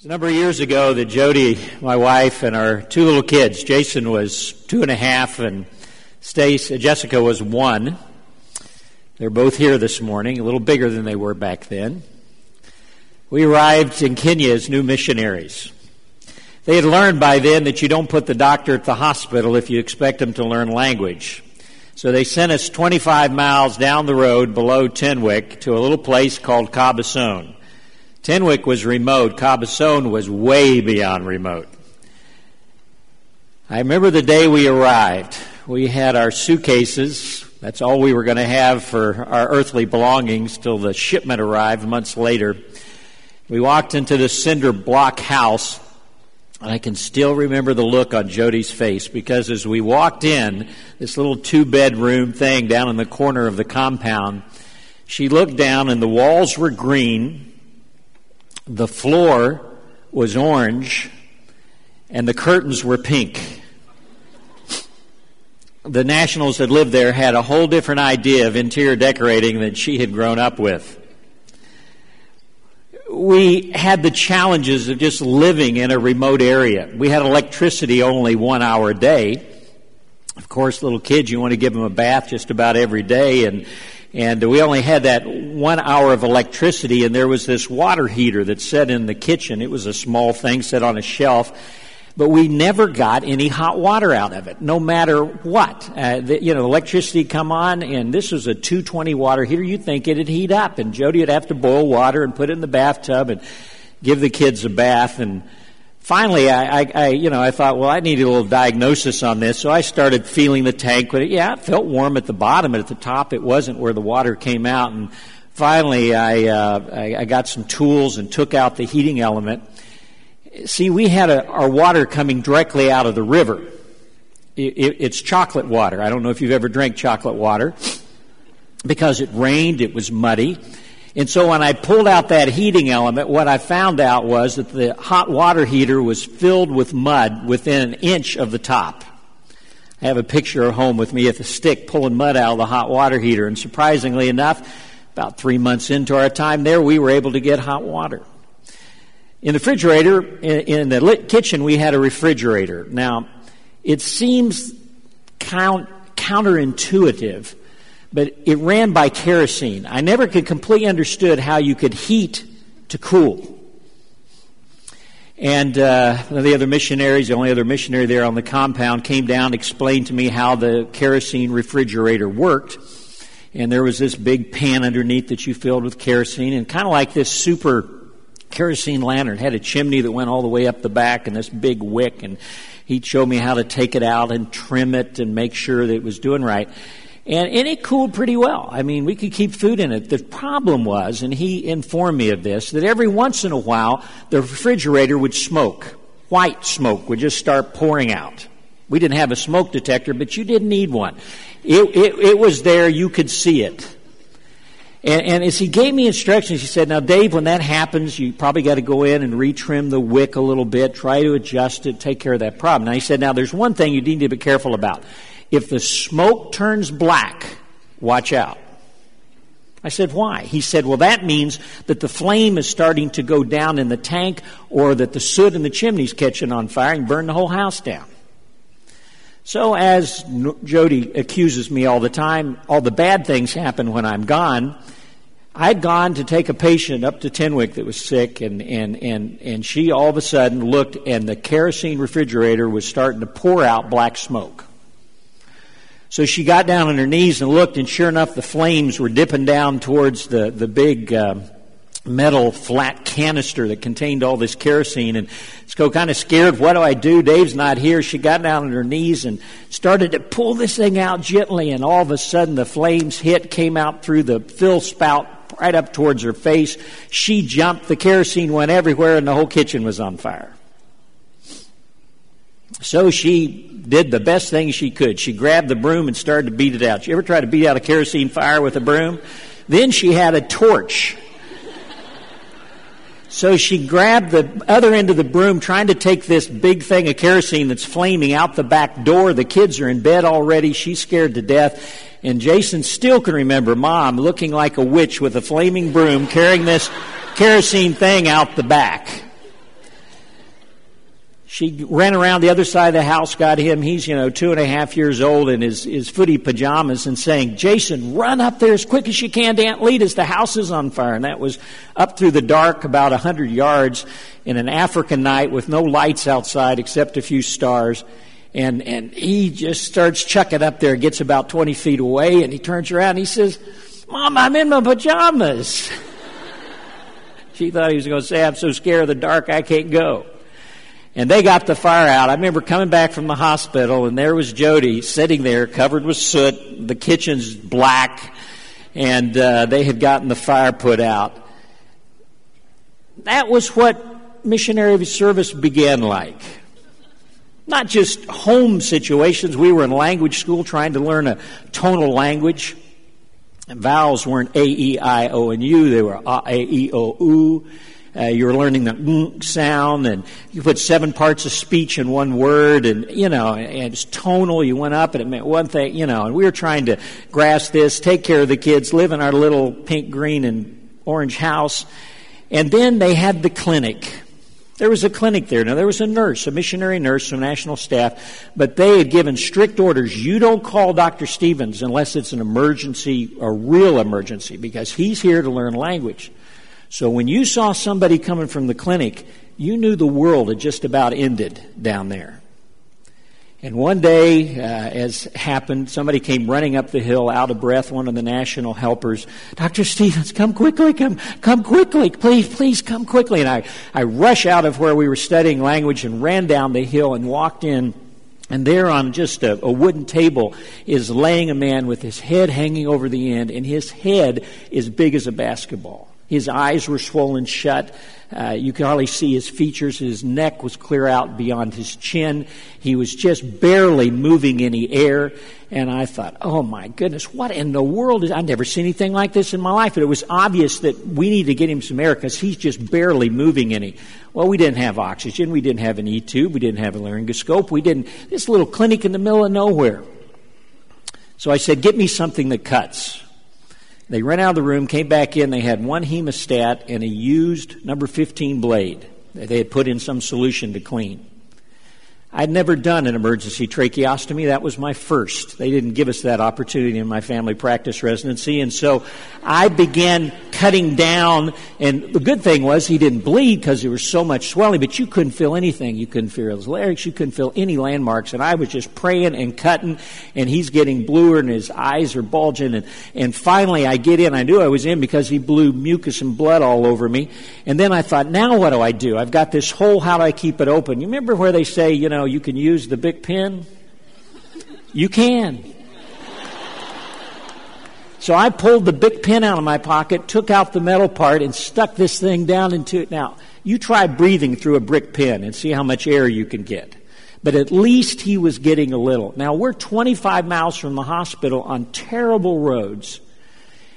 was a number of years ago that Jody, my wife, and our two little kids, Jason was two and a half, and Stace, uh, Jessica was one. They're both here this morning, a little bigger than they were back then. We arrived in Kenya as new missionaries. They had learned by then that you don't put the doctor at the hospital if you expect him to learn language. So they sent us 25 miles down the road below Tenwek to a little place called Kaboson. Tenwek was remote. Kaboson was way beyond remote. I remember the day we arrived. We had our suitcases. That's all we were going to have for our earthly belongings till the shipment arrived months later. We walked into the cinder block house, and I can still remember the look on Jody's face because as we walked in, this little two bedroom thing down in the corner of the compound, she looked down and the walls were green the floor was orange and the curtains were pink. The Nationals that lived there had a whole different idea of interior decorating than she had grown up with. We had the challenges of just living in a remote area. We had electricity only one hour a day. Of course, little kids, you want to give them a bath just about every day, and and we only had that one hour of electricity, and there was this water heater that set in the kitchen. It was a small thing set on a shelf, but we never got any hot water out of it, no matter what. Uh, the, you know, electricity come on, and this was a 220 water heater. You'd think it'd heat up, and Jody would have to boil water and put it in the bathtub and give the kids a bath, and finally, I, I, I, you know, I thought, well, I need a little diagnosis on this, so I started feeling the tank. But yeah, it felt warm at the bottom, at the top, it wasn't where the water came out. And finally, I, uh, I, I got some tools and took out the heating element. See, we had a, our water coming directly out of the river. It, it, it's chocolate water. I don't know if you've ever drank chocolate water. Because it rained, it was muddy. And so when I pulled out that heating element, what I found out was that the hot water heater was filled with mud within an inch of the top. I have a picture at home with me with a stick pulling mud out of the hot water heater. And surprisingly enough, about three months into our time there, we were able to get hot water. In the refrigerator, in, the kitchen, we had a refrigerator. Now, it seems count, counterintuitive but it ran by kerosene. I never could completely understood how you could heat to cool. And uh, one of the other missionaries, the only other missionary there on the compound, came down, and explained to me how the kerosene refrigerator worked. And there was this big pan underneath that you filled with kerosene, and kind of like this super kerosene lantern. It had a chimney that went all the way up the back, and this big wick. And he'd show me how to take it out and trim it and make sure that it was doing right. And, and it cooled pretty well. I mean, we could keep food in it. The problem was, and he informed me of this, that every once in a while the refrigerator would smoke. White smoke would just start pouring out. We didn't have a smoke detector, but you didn't need one. It, it, it was there, you could see it. And, and, as he gave me instructions, he said, Now, Dave, when that happens, you probably got to go in and retrim the wick a little bit, try to adjust it, take care of that problem. Now, he said, Now, there's one thing you need to be careful about. If the smoke turns black, watch out. I said, why? He said, well, that means that the flame is starting to go down in the tank or that the soot in the chimney's catching on fire and burn the whole house down. So as Jody accuses me all the time, all the bad things happen when I'm gone. I'd gone to take a patient up to Tenwek that was sick, and, and, and, and she all of a sudden looked, and the kerosene refrigerator was starting to pour out black smoke. So she got down on her knees and looked, and sure enough, the flames were dipping down towards the, the big uh, metal flat canister that contained all this kerosene. And so kind of scared, what do I do? Dave's not here. She got down on her knees and started to pull this thing out gently, and all of a sudden the flames hit, came out through the fill spout right up towards her face. She jumped, the kerosene went everywhere, and the whole kitchen was on fire. So she did the best thing she could. She grabbed the broom and started to beat it out. You ever try to beat out a kerosene fire with a broom? Then she had a torch. So she grabbed the other end of the broom, trying to take this big thing of kerosene that's flaming out the back door. The kids are in bed already. She's scared to death. And Jason still can remember mom looking like a witch with a flaming broom carrying this kerosene thing out the back. She ran around the other side of the house, got him. He's, you know, two and a half years old in his, his footy pajamas and saying, Jason, run up there as quick as you can to Aunt Lita's. The house is on fire. And that was up through the dark, about a hundred yards in an African night with no lights outside except a few stars. And, and he just starts chucking up there, gets about 20 feet away, and he turns around and he says, Mom, I'm in my pajamas. she thought he was going to say, I'm so scared of the dark I can't go. And they got the fire out. I remember coming back from the hospital, and there was Jody sitting there, covered with soot. The kitchen's black, and uh, they had gotten the fire put out. That was what missionary service began like. Not just home situations. We were in language school trying to learn a tonal language. And vowels weren't A, E, I, O, and U. They were A, E, O, U. Uh, you were learning the ng sound, and you put seven parts of speech in one word, and you know, and it's tonal. You went up, and it meant one thing, you know. And we were trying to grasp this, take care of the kids, live in our little pink, green, and orange house, and then they had the clinic. There was a clinic there. Now, there was a nurse, a missionary nurse from national staff, but they had given strict orders. You don't call Dr. Stevens unless it's an emergency, a real emergency, because he's here to learn language. So when you saw somebody coming from the clinic, you knew the world had just about ended down there. And one day, uh, as happened, somebody came running up the hill out of breath, one of the national helpers. Dr. Stevens, come quickly, come, come quickly, please, please come quickly. And I, I rush out of where we were studying language and ran down the hill and walked in. And there on just a, a wooden table is laying a man with his head hanging over the end, and his head is big as a basketball. His eyes were swollen shut. Uh, you could hardly see his features. His neck was clear out beyond his chin. He was just barely moving any air. And I thought, oh my goodness, what in the world is, I've never seen anything like this in my life. But it was obvious that we need to get him some air because he's just barely moving any. Well, we didn't have oxygen. We didn't have an E tube. We didn't have a laryngoscope. We didn't, this little clinic in the middle of nowhere. So I said, get me something that cuts. They ran out of the room, came back in. They had one hemostat and a used number 15 blade that they had put in some solution to clean. I'd never done an emergency tracheostomy. That was my first. They didn't give us that opportunity in my family practice residency. And so I began cutting down. And the good thing was he didn't bleed because there was so much swelling, but you couldn't feel anything. You couldn't feel his larynx. You couldn't feel any landmarks. And I was just praying and cutting. And he's getting bluer and his eyes are bulging. And, and finally I get in. I knew I was in because he blew mucus and blood all over me. And then I thought, now what do I do? I've got this hole. How do I keep it open? You remember where they say, you know, you can use the big pen? You can. So I pulled the Bic pin out of my pocket, took out the metal part, and stuck this thing down into it. Now, you try breathing through a brick pin and see how much air you can get. But at least he was getting a little. Now, we're 25 miles from the hospital on terrible roads.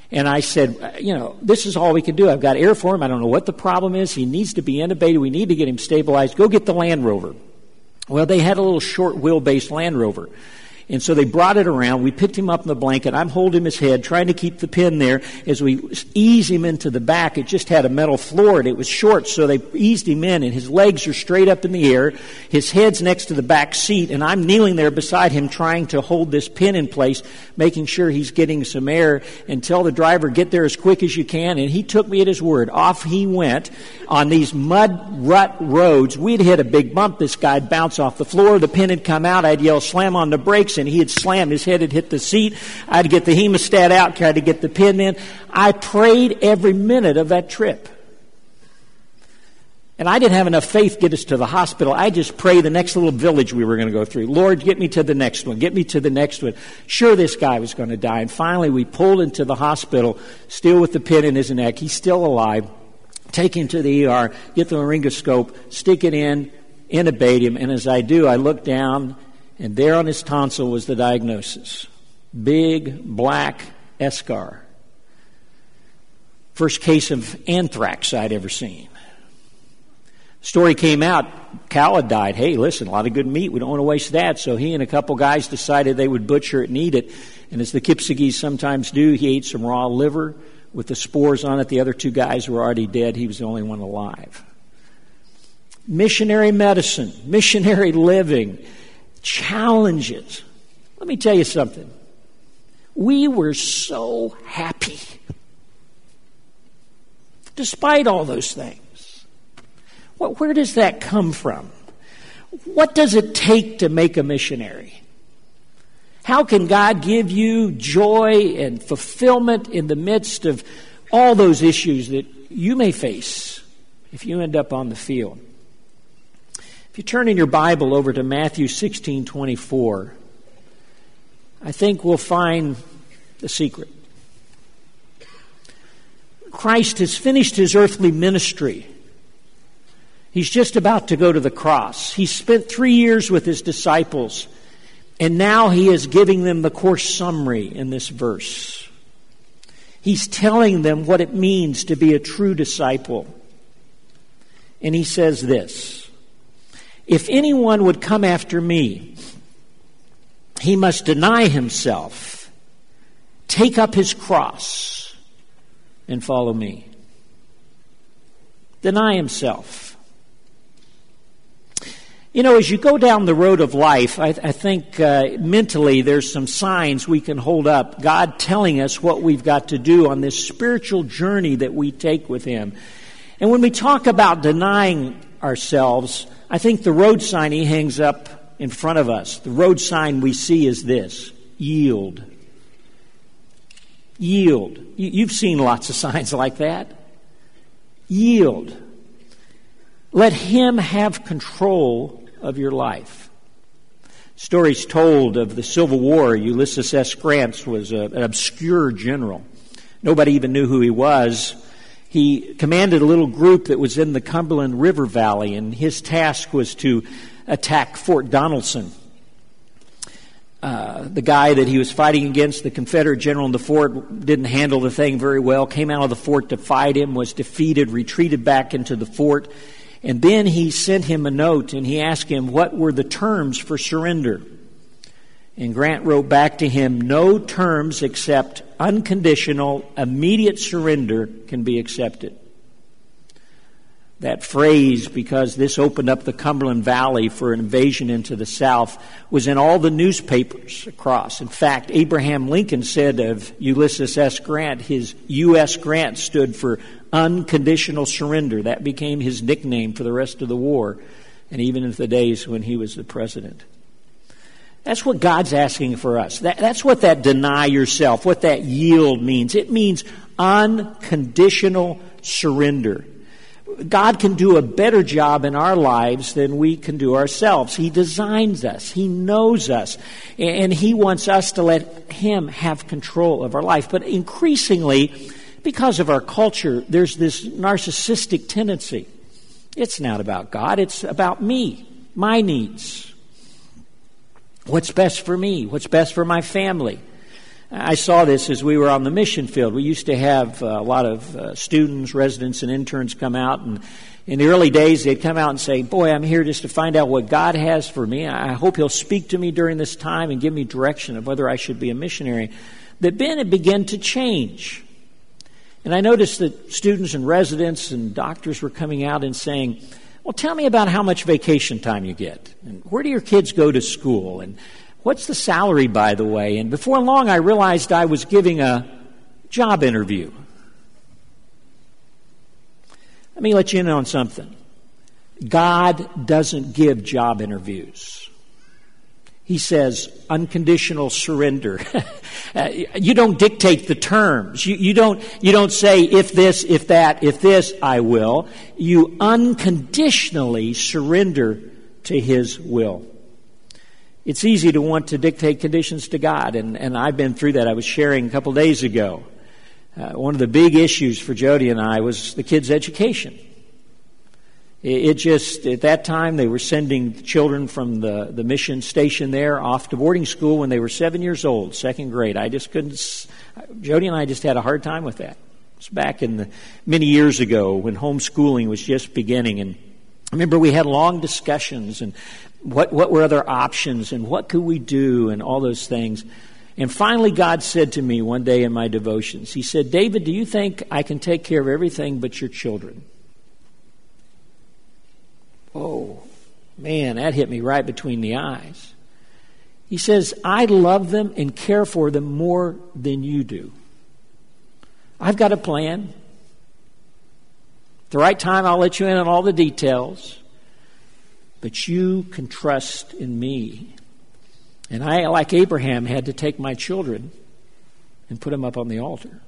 And I said, you know, this is all we can do. I've got air for him. I don't know what the problem is. He needs to be intubated. We need to get him stabilized. Go get the Land Rover. Well, they had a little short wheelbase Land Rover. And so they brought it around. We picked him up in the blanket. I'm holding his head, trying to keep the pin there. As we ease him into the back, it just had a metal floor and it was short, so they eased him in, and his legs are straight up in the air. His head's next to the back seat, and I'm kneeling there beside him, trying to hold this pin in place, making sure he's getting some air, and tell the driver, get there as quick as you can. And he took me at his word. Off he went on these mud rut roads. We'd hit a big bump. This guy'd bounce off the floor. The pin had come out. I'd yell, slam on the brakes and he had slammed, his head had hit the seat. I had to get the hemostat out, tried to get the pin in. I prayed every minute of that trip. And I didn't have enough faith to get us to the hospital. I just prayed the next little village we were going to go through. Lord, get me to the next one. Get me to the next one. Sure, this guy was going to die. And finally, we pulled into the hospital, still with the pin in his neck. He's still alive. Take him to the ER, get the laryngoscope, stick it in, intubate him. And as I do, I look down and there on his tonsil was the diagnosis big black eschar. First case of anthrax I'd ever seen. Story came out, cow had died. Hey, listen, a lot of good meat. We don't want to waste that. So he and a couple guys decided they would butcher it and eat it. And as the Kipsigis sometimes do, he ate some raw liver with the spores on it. The other two guys were already dead. He was the only one alive. missionary medicine, missionary living, challenges. Let me tell you something. We were so happy despite all those things. where does that come from? What does it take to make a missionary? How can God give you joy and fulfillment in the midst of all those issues that you may face if you end up on the field? If you turn in your Bible over to Matthew 16 24, I think we'll find the secret. Christ has finished his earthly ministry. He's just about to go to the cross. He spent three years with his disciples, and now he is giving them the course summary in this verse. He's telling them what it means to be a true disciple. And he says this If anyone would come after me, he must deny himself, take up his cross, and follow me. Deny himself. You know, as you go down the road of life, I, I think uh, mentally there's some signs we can hold up. God telling us what we've got to do on this spiritual journey that we take with Him. And when we talk about denying ourselves, I think the road sign He hangs up in front of us, the road sign we see is this yield. Yield. You've seen lots of signs like that. Yield. Let Him have control of your life. Stories told of the Civil War, Ulysses S. Grant was a, an obscure general. Nobody even knew who he was. He commanded a little group that was in the Cumberland River Valley, and his task was to attack Fort Donelson. Uh, the guy that he was fighting against, the Confederate general in the fort, didn't handle the thing very well, came out of the fort to fight him, was defeated, retreated back into the fort, and then he sent him a note and he asked him what were the terms for surrender. And Grant wrote back to him, No terms except unconditional, immediate surrender can be accepted that phrase because this opened up the Cumberland Valley for an invasion into the South was in all the newspapers across. In fact, Abraham Lincoln said of Ulysses S. Grant, his U.S. Grant stood for unconditional surrender. That became his nickname for the rest of the war, and even in the days when he was the president. That's what God's asking for us. That, that's what that deny yourself, what that yield means. It means unconditional surrender. God can do a better job in our lives than we can do ourselves. He designs us, He knows us, and He wants us to let Him have control of our life. But increasingly, because of our culture, there's this narcissistic tendency. It's not about God, it's about me, my needs. What's best for me? What's best for my family? I saw this as we were on the mission field. We used to have uh, a lot of uh, students, residents, and interns come out, and in the early days, they'd come out and say, Boy, I'm here just to find out what God has for me. I hope He'll speak to me during this time and give me direction of whether I should be a missionary. But then it began to change. And I noticed that students and residents and doctors were coming out and saying, Well, tell me about how much vacation time you get. And where do your kids go to school? And What's the salary, by the way? And before long, I realized I was giving a job interview. Let me let you in on something. God doesn't give job interviews. He says unconditional surrender. Uh, you don't dictate the terms. You, you, don't, you don't say, if this, if that, if this, I will. You unconditionally surrender to His will it's easy to want to dictate conditions to God, and, and I've been through that. I was sharing a couple days ago. Uh, one of the big issues for Jody and I was the kids' education. It, just, at that time, they were sending children from the, the mission station there off to boarding school when they were seven years old, second grade. I just couldn't, Jody and I just had a hard time with that. It's back in the many years ago when homeschooling was just beginning, and I remember we had long discussions and what, what were other options and what could we do and all those things. And finally, God said to me one day in my devotions, He said, David, do you think I can take care of everything but your children? Oh, Man, that hit me right between the eyes. He says, I love them and care for them more than you do. I've got a plan. At the right time, I'll let you in on all the details. But you can trust in me. And I, like Abraham, had to take my children and put them up on the altar.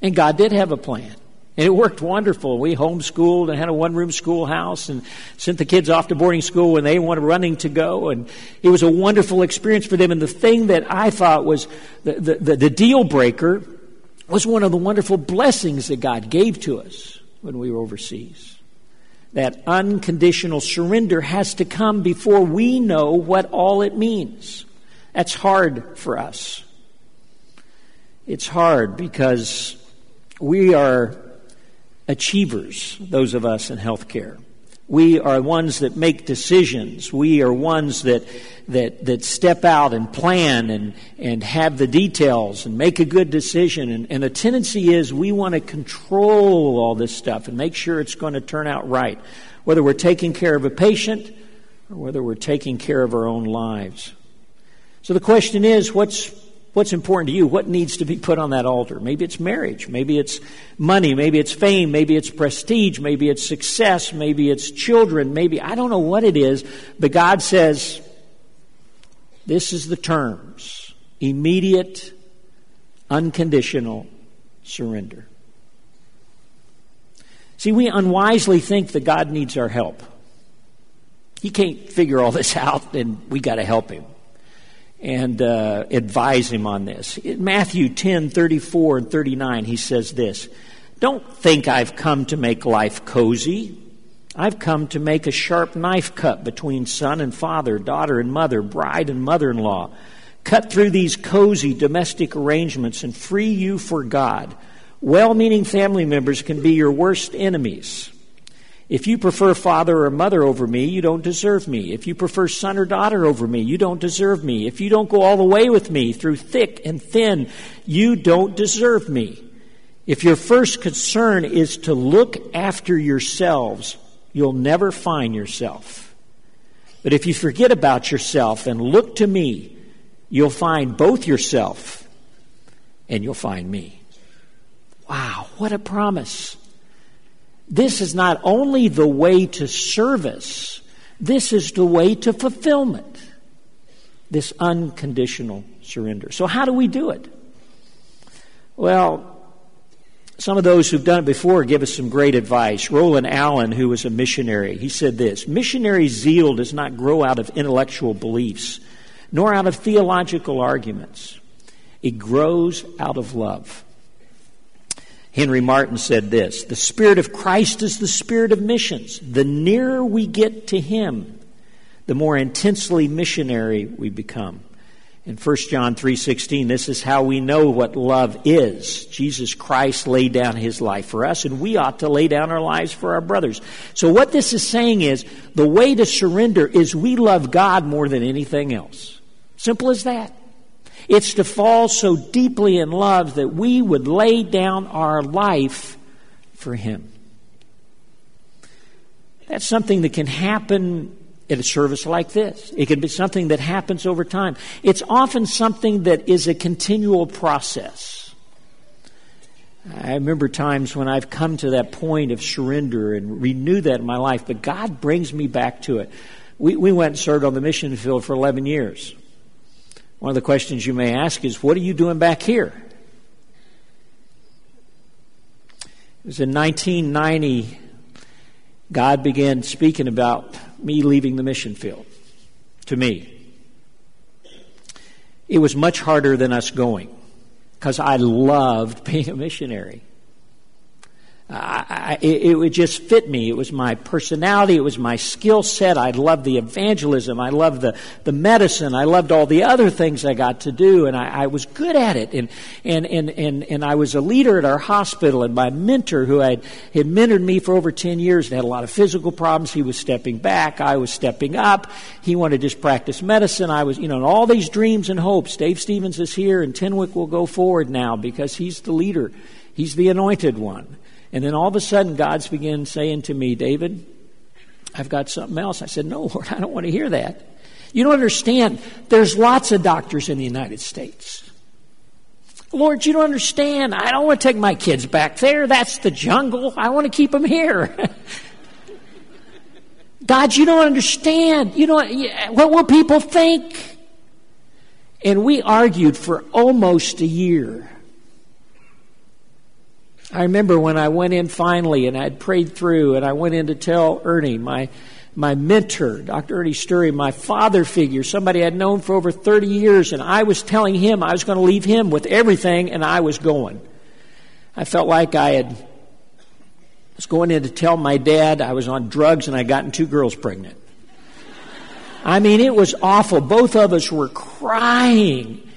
And God did have a plan. And it worked wonderful. We homeschooled and had a one room schoolhouse and sent the kids off to boarding school when they wanted running to go. And it was a wonderful experience for them. And the thing that I thought was the, the, the, the deal breaker was one of the wonderful blessings that God gave to us when we were overseas. That unconditional surrender has to come before we know what all it means. That's hard for us. It's hard because we are achievers, those of us in healthcare. We are ones that make decisions. We are ones that, that, that step out and plan and, and have the details and make a good decision. And, and the tendency is we want to control all this stuff and make sure it's going to turn out right, whether we're taking care of a patient or whether we're taking care of our own lives. So the question is, what's What's important to you? What needs to be put on that altar? Maybe it's marriage. Maybe it's money. Maybe it's fame. Maybe it's prestige. Maybe it's success. Maybe it's children. Maybe, I don't know what it is, but God says, this is the terms. Immediate, unconditional surrender. See, we unwisely think that God needs our help. He can't figure all this out, and we got to help him and uh, advise him on this. In Matthew 10 34 and 39, he says this Don't think I've come to make life cozy. I've come to make a sharp knife cut between son and father, daughter and mother, bride and mother in law. Cut through these cozy domestic arrangements and free you for God. Well meaning family members can be your worst enemies. If you prefer father or mother over me, you don't deserve me. If you prefer son or daughter over me, you don't deserve me. If you don't go all the way with me through thick and thin, you don't deserve me. If your first concern is to look after yourselves, you'll never find yourself. But if you forget about yourself and look to me, you'll find both yourself and you'll find me. Wow, what a promise. This is not only the way to service, this is the way to fulfillment. This unconditional surrender. So, how do we do it? Well, some of those who've done it before give us some great advice. Roland Allen, who was a missionary, he said this Missionary zeal does not grow out of intellectual beliefs, nor out of theological arguments. It grows out of love. Henry Martyn said this The Spirit of Christ is the spirit of missions. The nearer we get to Him, the more intensely missionary we become. In 1 John 3:16 this is how we know what love is. Jesus Christ laid down his life for us and we ought to lay down our lives for our brothers. So what this is saying is the way to surrender is we love God more than anything else. Simple as that. It's to fall so deeply in love that we would lay down our life for Him. That's something that can happen at a service like this. It can be something that happens over time. It's often something that is a continual process. I remember times when I've come to that point of surrender and renew that in my life, but God brings me back to it. We, we went and served on the mission field for 11 years. One of the questions you may ask is, What are you doing back here? It was in 1990, God began speaking about me leaving the mission field to me. It was much harder than us going because I loved being a missionary. I, it, would just fit me. It was my personality. It was my skill set. I loved the evangelism. I loved the, the medicine. I loved all the other things I got to do, and I, I was good at it. And, and, and, and, and I was a leader at our hospital, and my mentor, who had, had mentored me for over 10 years, and had a lot of physical problems, he was stepping back. I was stepping up. He wanted to just practice medicine. I was, you know, and all these dreams and hopes. Dave Stevens is here, and Tenwek will go forward now because he's the leader. He's the anointed one. And then all of a sudden, God's began saying to me, David, I've got something else. I said, No, Lord, I don't want to hear that. You don't understand. There's lots of doctors in the United States. Lord, you don't understand. I don't want to take my kids back there. That's the jungle. I want to keep them here. God, you don't understand. You don't, what will people think? And we argued for almost a year. I remember when I went in finally and I'd prayed through and I went in to tell Ernie, my, my mentor, Dr. Ernie Steury, my father figure, somebody I'd known for over 30 years, and I was telling him I was going to leave him with everything and I was going. I felt like I had was going in to tell my dad I was on drugs and I'd gotten two girls pregnant. I mean, it was awful. Both of us were crying.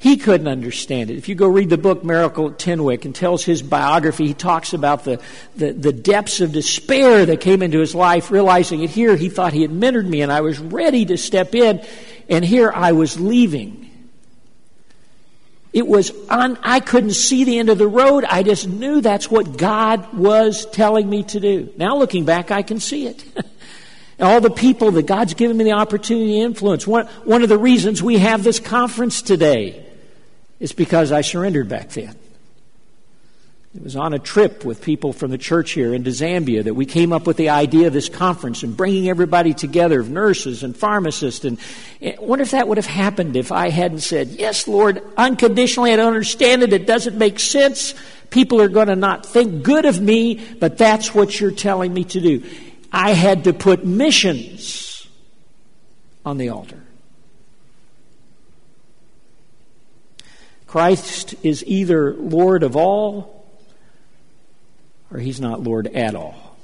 He couldn't understand it. If you go read the book Miracle at Tenwek and tells his biography, he talks about the, the, the, depths of despair that came into his life, realizing it here he thought he had mentored me and I was ready to step in, and here I was leaving. It was on, I couldn't see the end of the road. I just knew that's what God was telling me to do. Now looking back, I can see it. all the people that God's given me the opportunity to influence. One, one of the reasons we have this conference today is because I surrendered back then. It was on a trip with people from the church here into Zambia that we came up with the idea of this conference and bringing everybody together of nurses and pharmacists. And I wonder if that would have happened if I hadn't said, Yes, Lord, unconditionally, I don't understand it. It doesn't make sense. People are going to not think good of me, but that's what you're telling me to do. I had to put missions on the altar. Christ is either Lord of all or he's not Lord at all.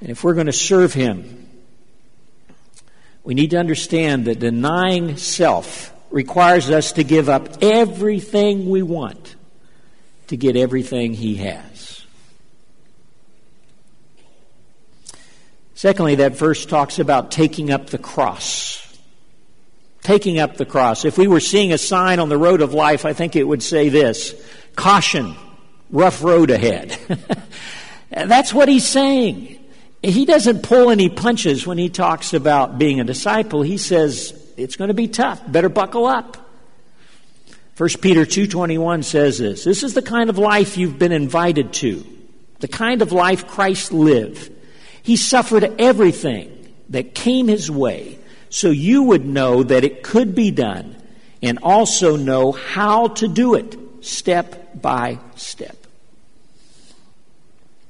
And if we're going to serve him, we need to understand that denying self requires us to give up everything we want to get everything he has. Secondly, that verse talks about taking up the cross taking up the cross. If we were seeing a sign on the road of life, I think it would say this caution, rough road ahead. That's what he's saying. He doesn't pull any punches when he talks about being a disciple. He says it's going to be tough. Better buckle up. 1 Peter 2:21 says this. This is the kind of life you've been invited to. The kind of life Christ lived. He suffered everything that came his way so you would know that it could be done and also know how to do it step by step.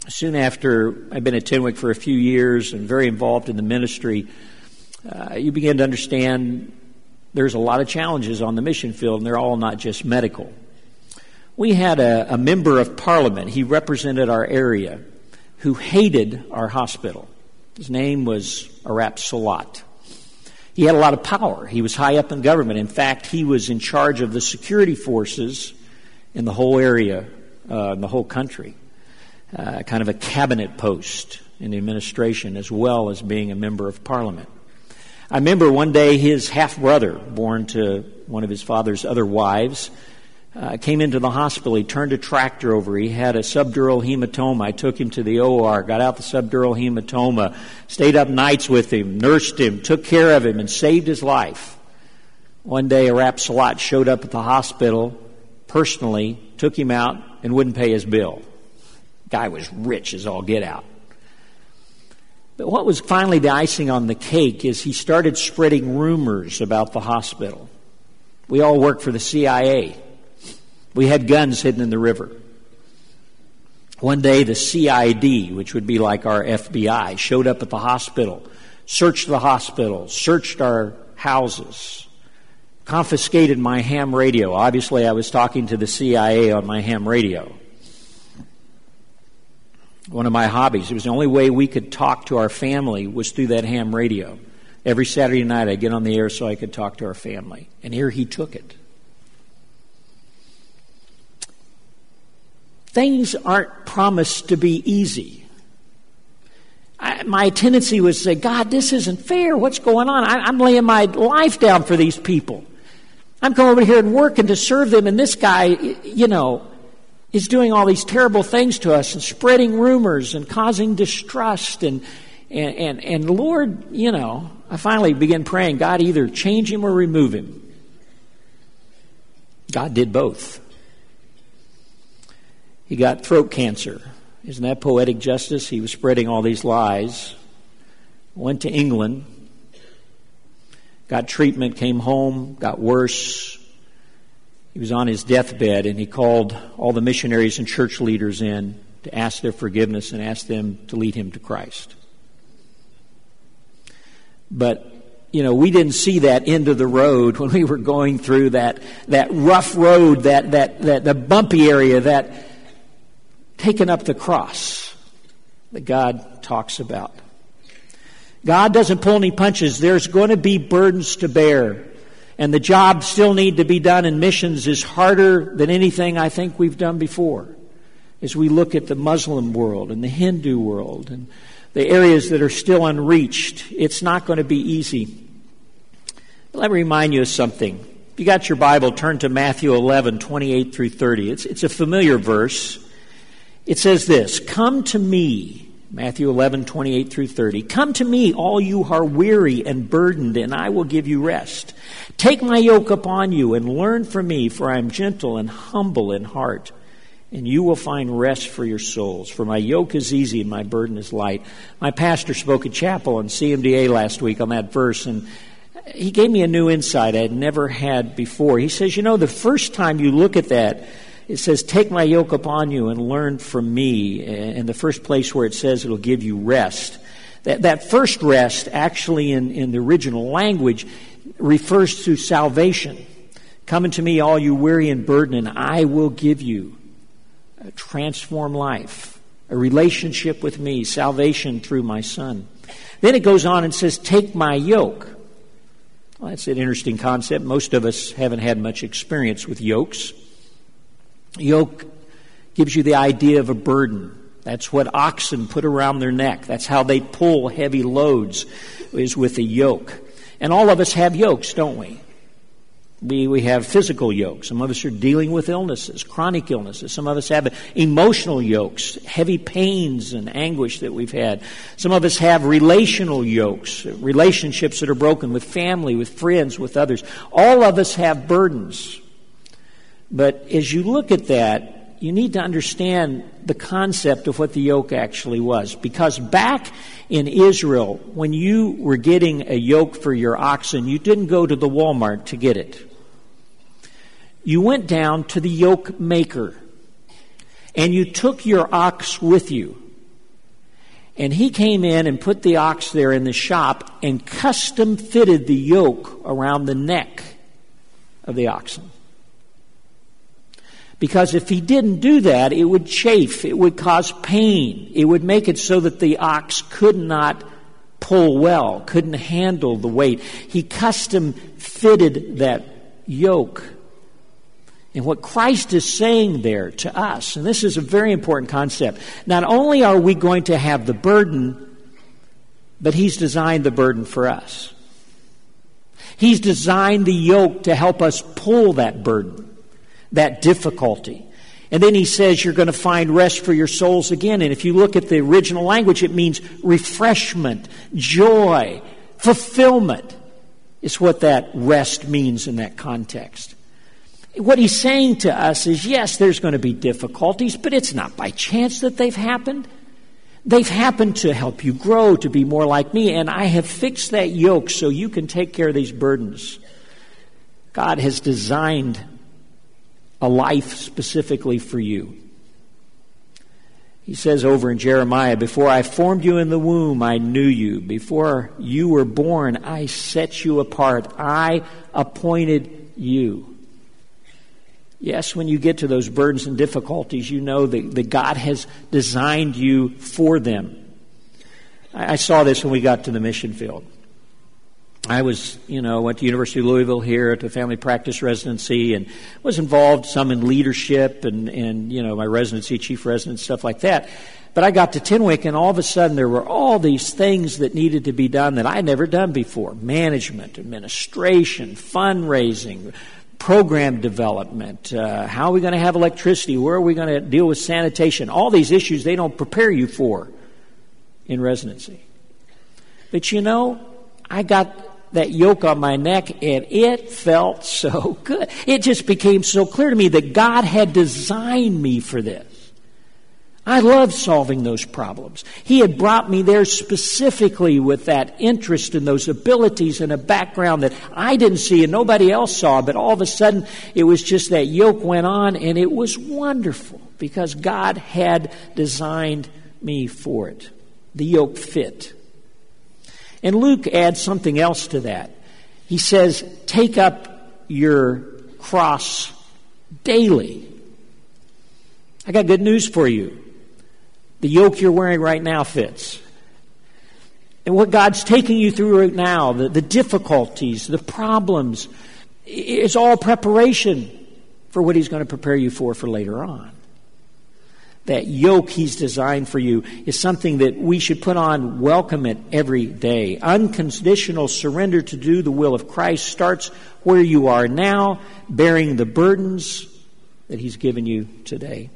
Soon after I've been at Tenwek for a few years and very involved in the ministry, uh, you begin to understand there's a lot of challenges on the mission field, and they're all not just medical. We had a, a member of parliament, he represented our area, who hated our hospital. His name was Arap Salat. He had a lot of power. He was high up in government. In fact, he was in charge of the security forces in the whole area, uh, in the whole country. Uh, kind of a cabinet post in the administration, as well as being a member of parliament. I remember one day his half brother, born to one of his father's other wives, uh, came into the hospital. He turned a tractor over. He had a subdural hematoma. I took him to the OR, got out the subdural hematoma, stayed up nights with him, nursed him, took care of him, and saved his life. One day, Arap Salat showed up at the hospital personally, took him out, and wouldn't pay his bill. Guy was rich as all get out. But what was finally the icing on the cake is he started spreading rumors about the hospital. We all work for the CIA. We had guns hidden in the river. One day, the CID, which would be like our FBI, showed up at the hospital, searched the hospital, searched our houses, confiscated my ham radio. Obviously, I was talking to the CIA on my ham radio. One of my hobbies. It was the only way we could talk to our family was through that ham radio. Every Saturday night, I'd get on the air so I could talk to our family. And here he took it. Things aren't promised to be easy. I, my tendency was to say, God, this isn't fair. What's going on? I, I'm laying my life down for these people. I'm coming over here and working to serve them, and this guy, you know, is doing all these terrible things to us and spreading rumors and causing distrust. And, And, and, and Lord, you know, I finally began praying, God, either change him or remove him. God did both. He got throat cancer. Isn't that poetic justice? He was spreading all these lies. Went to England, got treatment, came home, got worse. He was on his deathbed, and he called all the missionaries and church leaders in to ask their forgiveness and ask them to lead him to Christ. But you know, we didn't see that end of the road when we were going through that, that rough road, that, that, that, the bumpy area, that taking up the cross that God talks about. God doesn't pull any punches. There's going to be burdens to bear. And the job still need to be done in missions is harder than anything I think we've done before. As we look at the Muslim world and the Hindu world and the areas that are still unreached, it's not going to be easy. Let me remind you of something. If you got your Bible, turn to Matthew 11, 28 through 30. It's, it's a familiar verse. It says this Come to me, Matthew 11, 28 through 30. Come to me, all you who are weary and burdened, and I will give you rest. Take my yoke upon you and learn from me, for I am gentle and humble in heart and you will find rest for your souls. For my yoke is easy and my burden is light. My pastor spoke at chapel on CMDA last week on that verse, and he gave me a new insight I had never had before. He says, You know, the first time you look at that, it says, Take my yoke upon you and learn from me. And the first place where it says it'll give you rest. That, that first rest, actually, in, in the original language, refers to salvation. Come unto me, all you weary and burdened, and I will give you a transformed life, a relationship with me, salvation through my Son. Then it goes on and says, Take my yoke. Well, that's an interesting concept. Most of us haven't had much experience with yokes. Yoke gives you the idea of a burden. That's what oxen put around their neck. That's how they pull heavy loads, is with a yoke. And all of us have yokes, don't we? We, we have physical yokes. Some of us are dealing with illnesses, chronic illnesses. Some of us have emotional yokes, heavy pains and anguish that we've had. Some of us have relational yokes, relationships that are broken with family, with friends, with others. All of us have burdens. But as you look at that, you need to understand the concept of what the yoke actually was. Because back in Israel, when you were getting a yoke for your oxen, you didn't go to the Walmart to get it you went down to the yoke maker and you took your ox with you. And he came in and put the ox there in the shop and custom fitted the yoke around the neck of the oxen. Because if he didn't do that, it would chafe, it would cause pain, it would make it so that the ox could not pull well, couldn't handle the weight. He custom fitted that yoke and what Christ is saying there to us, and this is a very important concept, not only are we going to have the burden, but He's designed the burden for us. He's designed the yoke to help us pull that burden, that difficulty. And then he says you're going to find rest for your souls again. And if you look at the original language, it means refreshment, joy, fulfillment. Is what that rest means in that context. What he's saying to us is yes, there's going to be difficulties, but it's not by chance that they've happened. They've happened to help you grow, to be more like me, and I have fixed that yoke so you can take care of these burdens. God has designed a life specifically for you. He says over in Jeremiah, Before I formed you in the womb, I knew you. Before you were born, I set you apart. I appointed you. Yes, when you get to those burdens and difficulties, you know that, that God has designed you for them. I, I saw this when we got to the mission field. I was, you know, went to University of Louisville here at the family practice residency and was involved some in leadership and, and, you know, my residency, chief resident, stuff like that. But I got to Tenwek and all of a sudden there were all these things that needed to be done that I'd never done before. Management, administration, fundraising, program development. Uh, how are we going to have electricity? Where are we going to deal with sanitation? All these issues they don't prepare you for in residency. But you know, I got that yoke on my neck and it felt so good. It just became so clear to me that God had designed me for this. I love solving those problems. He had brought me there specifically with that interest and those abilities and a background that I didn't see and nobody else saw, but all of a sudden it was just that yoke went on and it was wonderful because God had designed me for it. The yoke fit. And Luke adds something else to that. He says, Take up your cross daily. I got good news for you. The yoke you're wearing right now fits. And what God's taking you through right now, the, the difficulties, the problems, is all preparation for what He's going to prepare you for for later on that yoke He's designed for you is something that we should put on, welcome it every day. Unconditional surrender to do the will of Christ starts where you are now, bearing the burdens that He's given you today.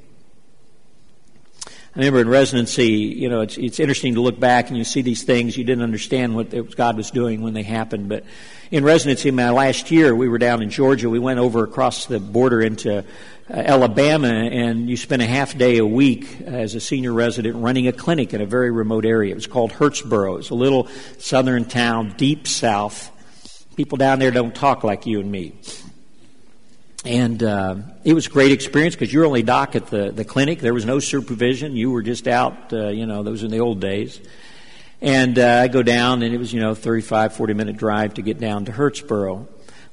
I remember in residency, you know, it's, it's interesting to look back and you see these things. You didn't understand what God was doing when they happened. But in residency, my last year, we were down in Georgia. We went over across the border into Alabama, and you spent a half day a week as a senior resident running a clinic in a very remote area. It was called Hurtsboro. It's a little southern town, deep south. People down there don't talk like you and me. And uh, it was a great experience because you were only doc at the, the clinic. There was no supervision. You were just out, uh, you know, those in the old days. And uh, I go down, and it was, you know, 35, 40 minute drive to get down to Hurtsboro.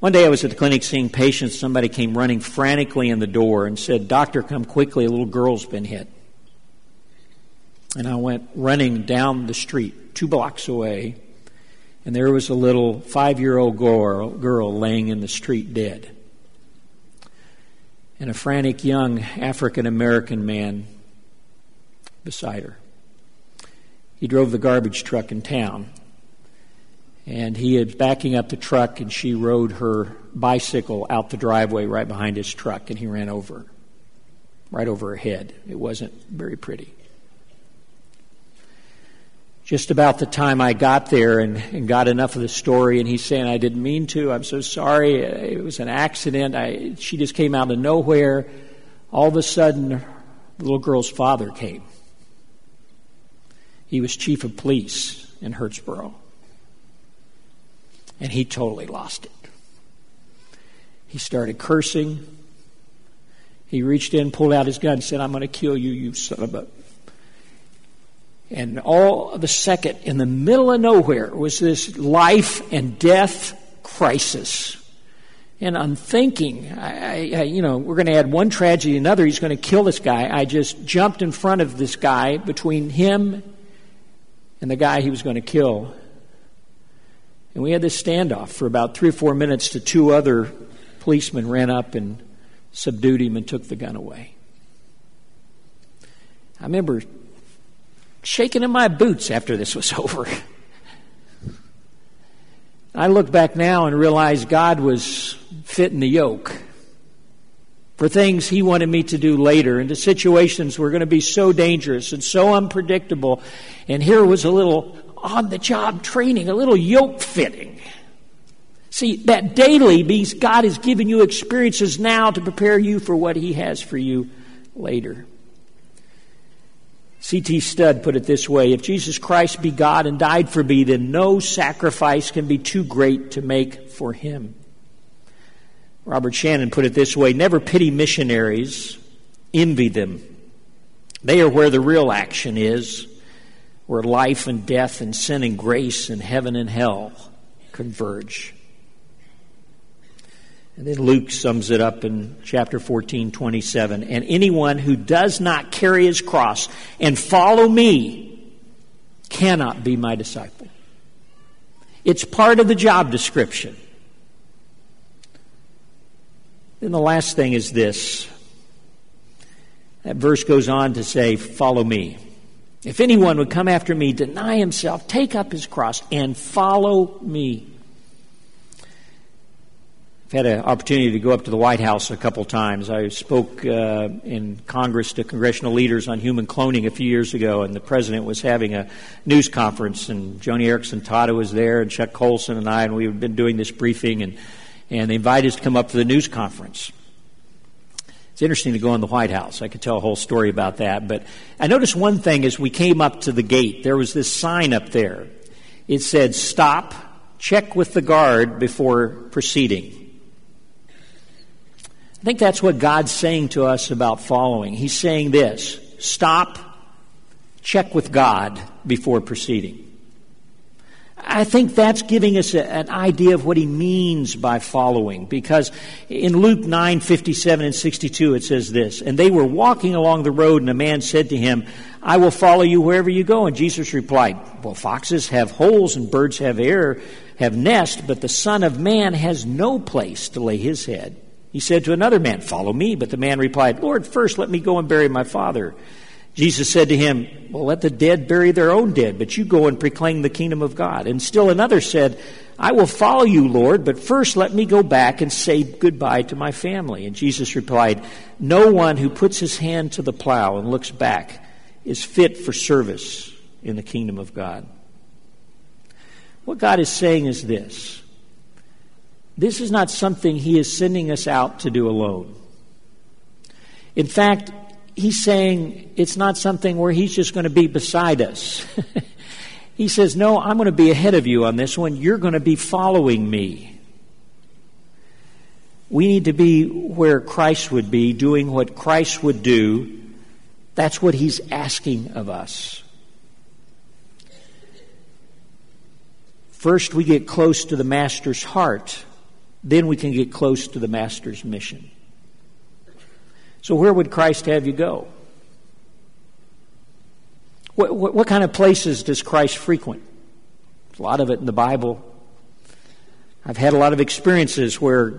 One day I was at the clinic seeing patients. Somebody came running frantically in the door and said, Doctor, come quickly. A little girl's been hit. And I went running down the street, two blocks away, and there was a little five year old girl, laying in the street dead. And a frantic young African American man beside her. He drove the garbage truck in town and he is backing up the truck, and she rode her bicycle out the driveway right behind his truck, and he ran over, right over her head. It wasn't very pretty. Just about the time I got there and, and got enough of the story, and he's saying, I didn't mean to, I'm so sorry, it was an accident, I, she just came out of nowhere. All of a sudden, the little girl's father came. He was chief of police in Hurtsboro. And he totally lost it. He started cursing. He reached in, pulled out his gun, said, I'm going to kill you, you son of a. And all of a second, in the middle of nowhere, was this life and death crisis. And I'm thinking, I, I, you know, we're going to add one tragedy to another. He's going to kill this guy. I just jumped in front of this guy between him and the guy he was going to kill. And we had this standoff for about three or four minutes to two other policemen ran up and subdued him and took the gun away. I remember shaking in my boots after this was over. I look back now and realize God was fitting the yoke for things He wanted me to do later, into situations were going to be so dangerous and so unpredictable. And here was a little on the job training, a little yoke fitting. See, that daily means God has given you experiences now to prepare you for what He has for you later. C.T. Studd put it this way If Jesus Christ be God and died for me, then no sacrifice can be too great to make for Him. Robert Shannon put it this way Never pity missionaries, envy them. They are where the real action is where life and death and sin and grace and heaven and hell converge. And then Luke sums it up in chapter 14, 27. And anyone who does not carry his cross and follow me cannot be my disciple. It's part of the job description. Then the last thing is this. That verse goes on to say, Follow me. If anyone would come after me, deny himself, take up his cross, and follow me. I've had an opportunity to go up to the White House a couple times. I spoke uh, in Congress to congressional leaders on human cloning a few years ago, and the president was having a news conference, and Joni Eareckson Tada was there, and Chuck Colson and I, and we had been doing this briefing, and, and they invited us to come up to the news conference. It's interesting to go in the White House. I could tell a whole story about that. But I noticed one thing as we came up to the gate. There was this sign up there. It said, Stop, check with the guard before proceeding. I think that's what God's saying to us about following. He's saying this stop, check with God before proceeding. I think that's giving us a, an idea of what he means by following because in Luke 9 57 and 62 it says this and they were walking along the road and a man said to him I will follow you wherever you go and Jesus replied well foxes have holes and birds have air have nest but the son of man has no place to lay his head he said to another man, Follow me. But the man replied, Lord, first let me go and bury my father. Jesus said to him, Well, let the dead bury their own dead, but you go and proclaim the kingdom of God. And still another said, I will follow you, Lord, but first let me go back and say goodbye to my family. And Jesus replied, No one who puts his hand to the plow and looks back is fit for service in the kingdom of God. What God is saying is this this is not something He is sending us out to do alone. In fact, He's saying it's not something where He's just going to be beside us. he says, No, I'm going to be ahead of you on this one. You're going to be following me. We need to be where Christ would be, doing what Christ would do. That's what He's asking of us. First, we get close to the Master's heart then we can get close to the Master's mission. So, where would Christ have you go? What, what, what, kind of places does Christ frequent? A lot of it in the Bible. I've had a lot of experiences where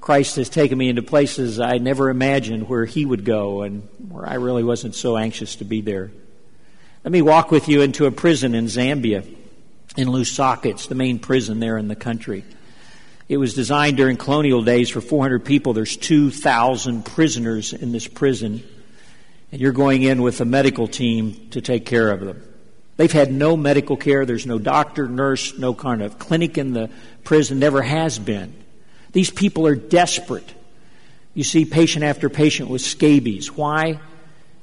Christ has taken me into places I never imagined where He would go and where I really wasn't so anxious to be there. Let me walk with you into a prison in Zambia, in Lusaka. It's the main prison there in the country. It was designed during colonial days for 400 people. There's 2,000 prisoners in this prison, and you're going in with a medical team to take care of them. They've had no medical care. There's no doctor, nurse, no kind of clinic in the prison, never has been. These people are desperate. You see patient after patient with scabies. Why?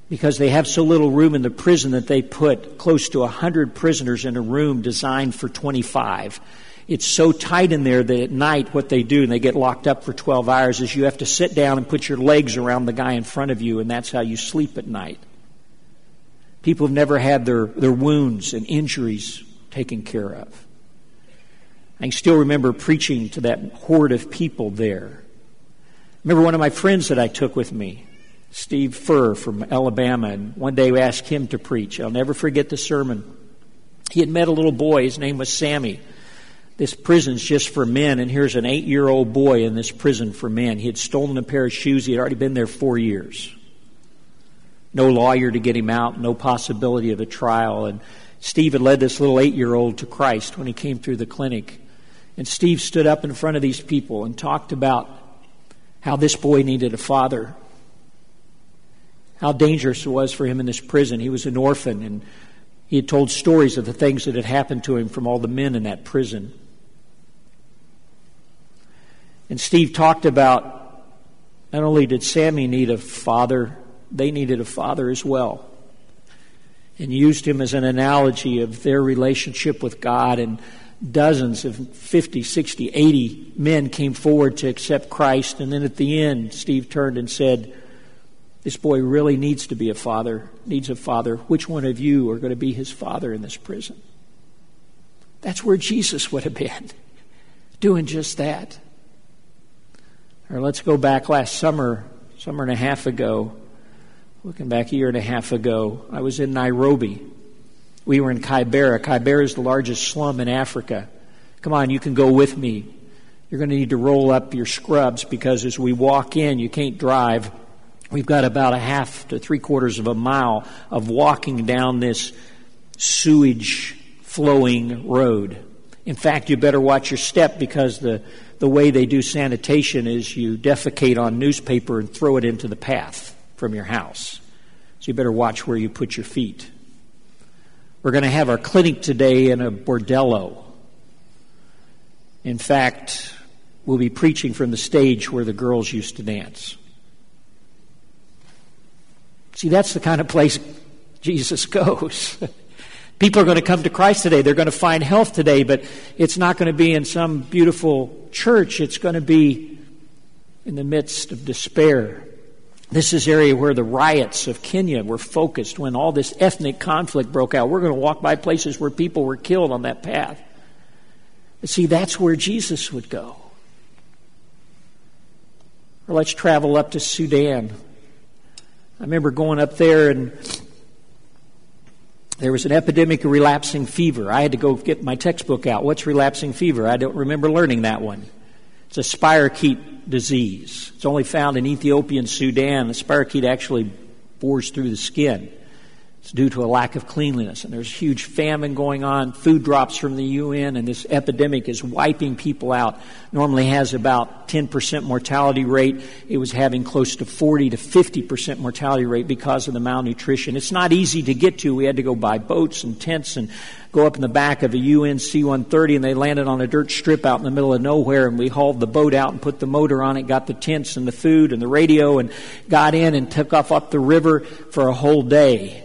Because they have so little room in the prison that they put close to 100 prisoners in a room designed for 25 it's so tight in there that at night what they do and they get locked up for 12 hours is you have to sit down and put your legs around the guy in front of you and that's how you sleep at night. People have never had their, their wounds and injuries taken care of. I still remember preaching to that horde of people there. Remember one of my friends that i took with me steve furr from alabama and one day we asked him to preach. I'll never forget the sermon. He had met a little boy. His name was sammy this prison's just for men, and here's an eight year old boy in this prison for men. He had stolen a pair of shoes. He had already been there four years. No lawyer to get him out, no possibility of a trial. And Steve had led this little eight year old to Christ when he came through the clinic. And Steve stood up in front of these people and talked about how this boy needed a father, how dangerous it was for him in this prison. He was an orphan, and he had told stories of the things that had happened to him from all the men in that prison. And Steve talked about not only did Sammy need a father, they needed a father as well. And used him as an analogy of their relationship with God. And dozens of 50, 60, 80 men came forward to accept Christ. And then at the end, Steve turned and said, This boy really needs to be a father, needs a father. Which one of you are going to be his father in this prison? That's where Jesus would have been, doing just that. Or let's go back last summer, summer and a half ago, looking back a year and a half ago, I was in Nairobi. We were in Kibera. Kibera is the largest slum in Africa. Come on, you can go with me. You're going to need to roll up your scrubs because as we walk in, you can't drive. We've got about a half to three quarters of a mile of walking down this sewage flowing road. In fact, you better watch your step because the, the way they do sanitation is you defecate on newspaper and throw it into the path from your house. So you better watch where you put your feet. We're going to have our clinic today in a bordello. In fact, we'll be preaching from the stage where the girls used to dance. See, that's the kind of place Jesus goes. People are going to come to Christ today. They're going to find health today, but it's not going to be in some beautiful church. It's going to be in the midst of despair. This is area where the riots of Kenya were focused when all this ethnic conflict broke out. We're going to walk by places where people were killed on that path. See, that's where Jesus would go. Or let's travel up to Sudan. I remember going up there and there was an epidemic of relapsing fever. I had to go get my textbook out. What's relapsing fever? I don't remember learning that one. It's a spirochete disease. It's only found in Ethiopia and Sudan. The spirochete actually bores through the skin. It's due to a lack of cleanliness. And there's huge famine going on, food drops from the UN, and this epidemic is wiping people out. Normally has about 10% mortality rate. It was having close to 40 to 50% mortality rate because of the malnutrition. It's not easy to get to. We had to go buy boats and tents and go up in the back of a UN C-130 and they landed on a dirt strip out in the middle of nowhere and we hauled the boat out and put the motor on it, got the tents and the food and the radio and got in and took off up the river for a whole day.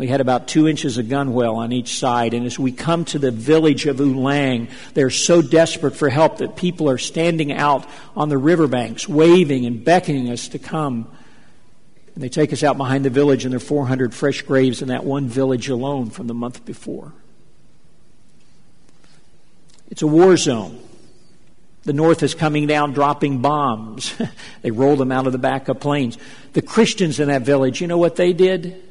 We had about two inches of gunwale on each side. And as we come to the village of Ulang, they're so desperate for help that people are standing out on the riverbanks, waving and beckoning us to come. And they take us out behind the village, and there are 400 fresh graves in that one village alone from the month before. It's a war zone. The North is coming down dropping bombs. they roll them out of the back of planes. The Christians in that village, you know what they did?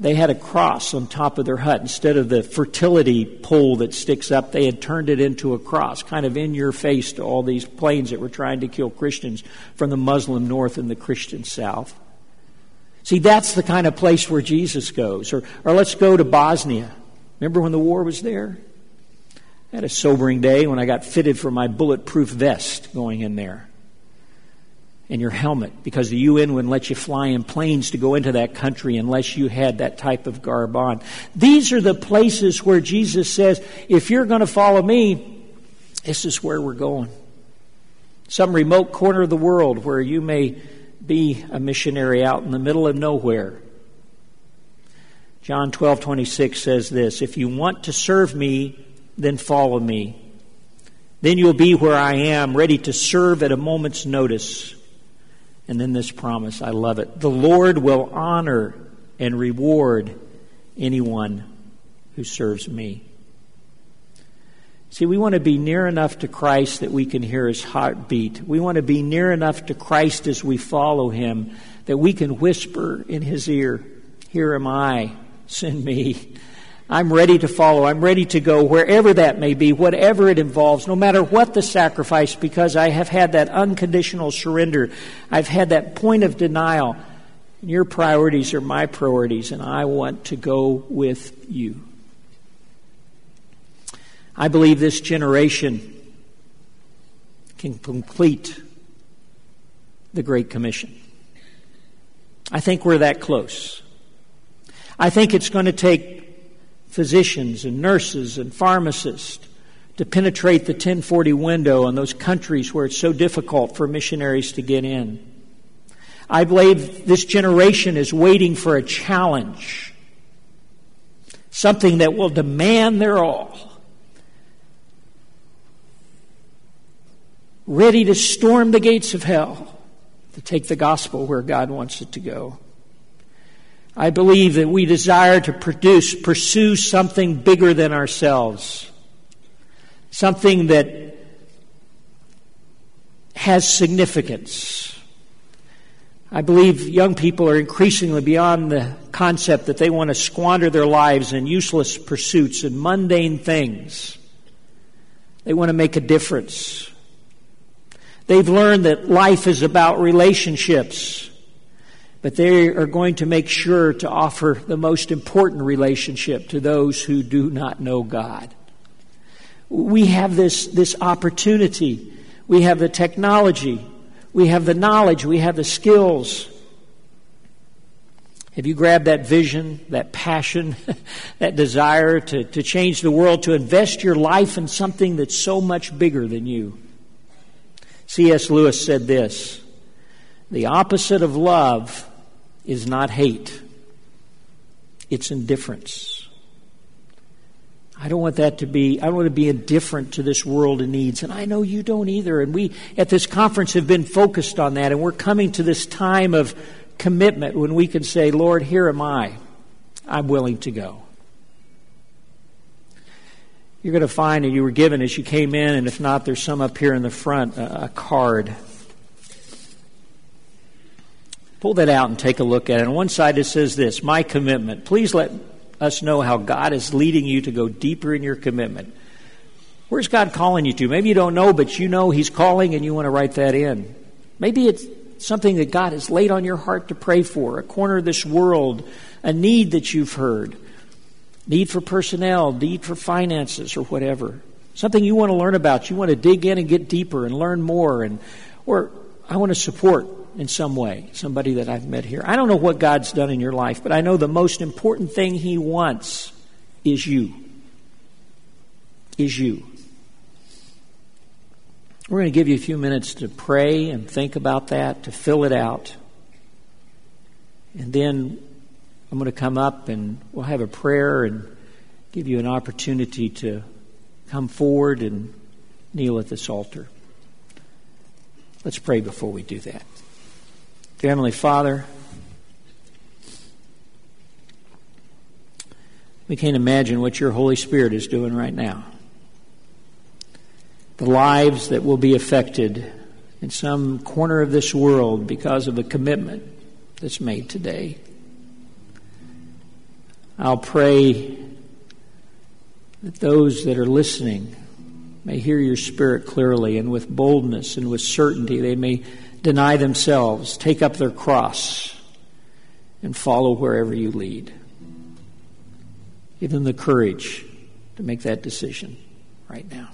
They had a cross on top of their hut. Instead of the fertility pole that sticks up, they had turned it into a cross, kind of in your face to all these planes that were trying to kill Christians from the Muslim north and the Christian south. See, that's the kind of place where Jesus goes. Or, or let's go to Bosnia. Remember when the war was there? I had a sobering day when I got fitted for my bulletproof vest going in there and your helmet because the UN wouldn't let you fly in planes to go into that country unless you had that type of garb on. These are the places where Jesus says, if you're going to follow me, this is where we're going. Some remote corner of the world where you may be a missionary out in the middle of nowhere. John 12:26 says this, if you want to serve me, then follow me. Then you'll be where I am, ready to serve at a moment's notice. And then this promise, I love it. The Lord will honor and reward anyone who serves me. See, we want to be near enough to Christ that we can hear his heartbeat. We want to be near enough to Christ as we follow him that we can whisper in his ear, Here am I, send me. I'm ready to follow. I'm ready to go wherever that may be, whatever it involves, no matter what the sacrifice, because I have had that unconditional surrender. I've had that point of denial. Your priorities are my priorities, and I want to go with you. I believe this generation can complete the Great Commission. I think we're that close. I think it's going to take physicians and nurses and pharmacists to penetrate the 1040 window in those countries where it's so difficult for missionaries to get in. I believe this generation is waiting for a challenge, something that will demand their all. Ready to storm the gates of hell to take the gospel where God wants it to go. I believe that we desire to produce, pursue something bigger than ourselves. Something that has significance. I believe young people are increasingly beyond the concept that they want to squander their lives in useless pursuits and mundane things. They want to make a difference. They've learned that life is about relationships but they are going to make sure to offer the most important relationship to those who do not know God. We have this, this opportunity. We have the technology. We have the knowledge. We have the skills. Have you grabbed that vision, that passion, that desire to, to change the world, to invest your life in something that's so much bigger than you? C.S. Lewis said this The opposite of love is not hate, it's indifference. I don't want that to be, I don't want to be indifferent to this world and needs. And I know you don't either. And we at this conference have been focused on that. And we're coming to this time of commitment when we can say, Lord, here am I. I'm willing to go. You're going to find, and you were given as you came in, and if not, there's some up here in the front, a, a card. Pull that out and take a look at it. On one side it says this My commitment. Please let us know how God is leading you to go deeper in your commitment. Where's God calling you to? Maybe you don't know, but you know He's calling and you want to write that in. Maybe it's something that God has laid on your heart to pray for, a corner of this world, a need that you've heard, need for personnel, need for finances, or whatever. Something you want to learn about. You want to dig in and get deeper and learn more, and or I want to support in some way somebody that I've met here. I don't know what God's done in your life, but I know the most important thing He wants is you. Is you. We're going to give you a few minutes to pray and think about that, to fill it out. And then I'm going to come up and we'll have a prayer and give you an opportunity to come forward and kneel at this altar. Let's pray before we do that. Dear Heavenly Father, we can't imagine what your Holy Spirit is doing right now the lives that will be affected in some corner of this world because of a commitment that's made today. I'll pray that those that are listening may hear your spirit clearly and with boldness and with certainty. They may deny themselves, take up their cross, and follow wherever you lead. Give them the courage to make that decision right now.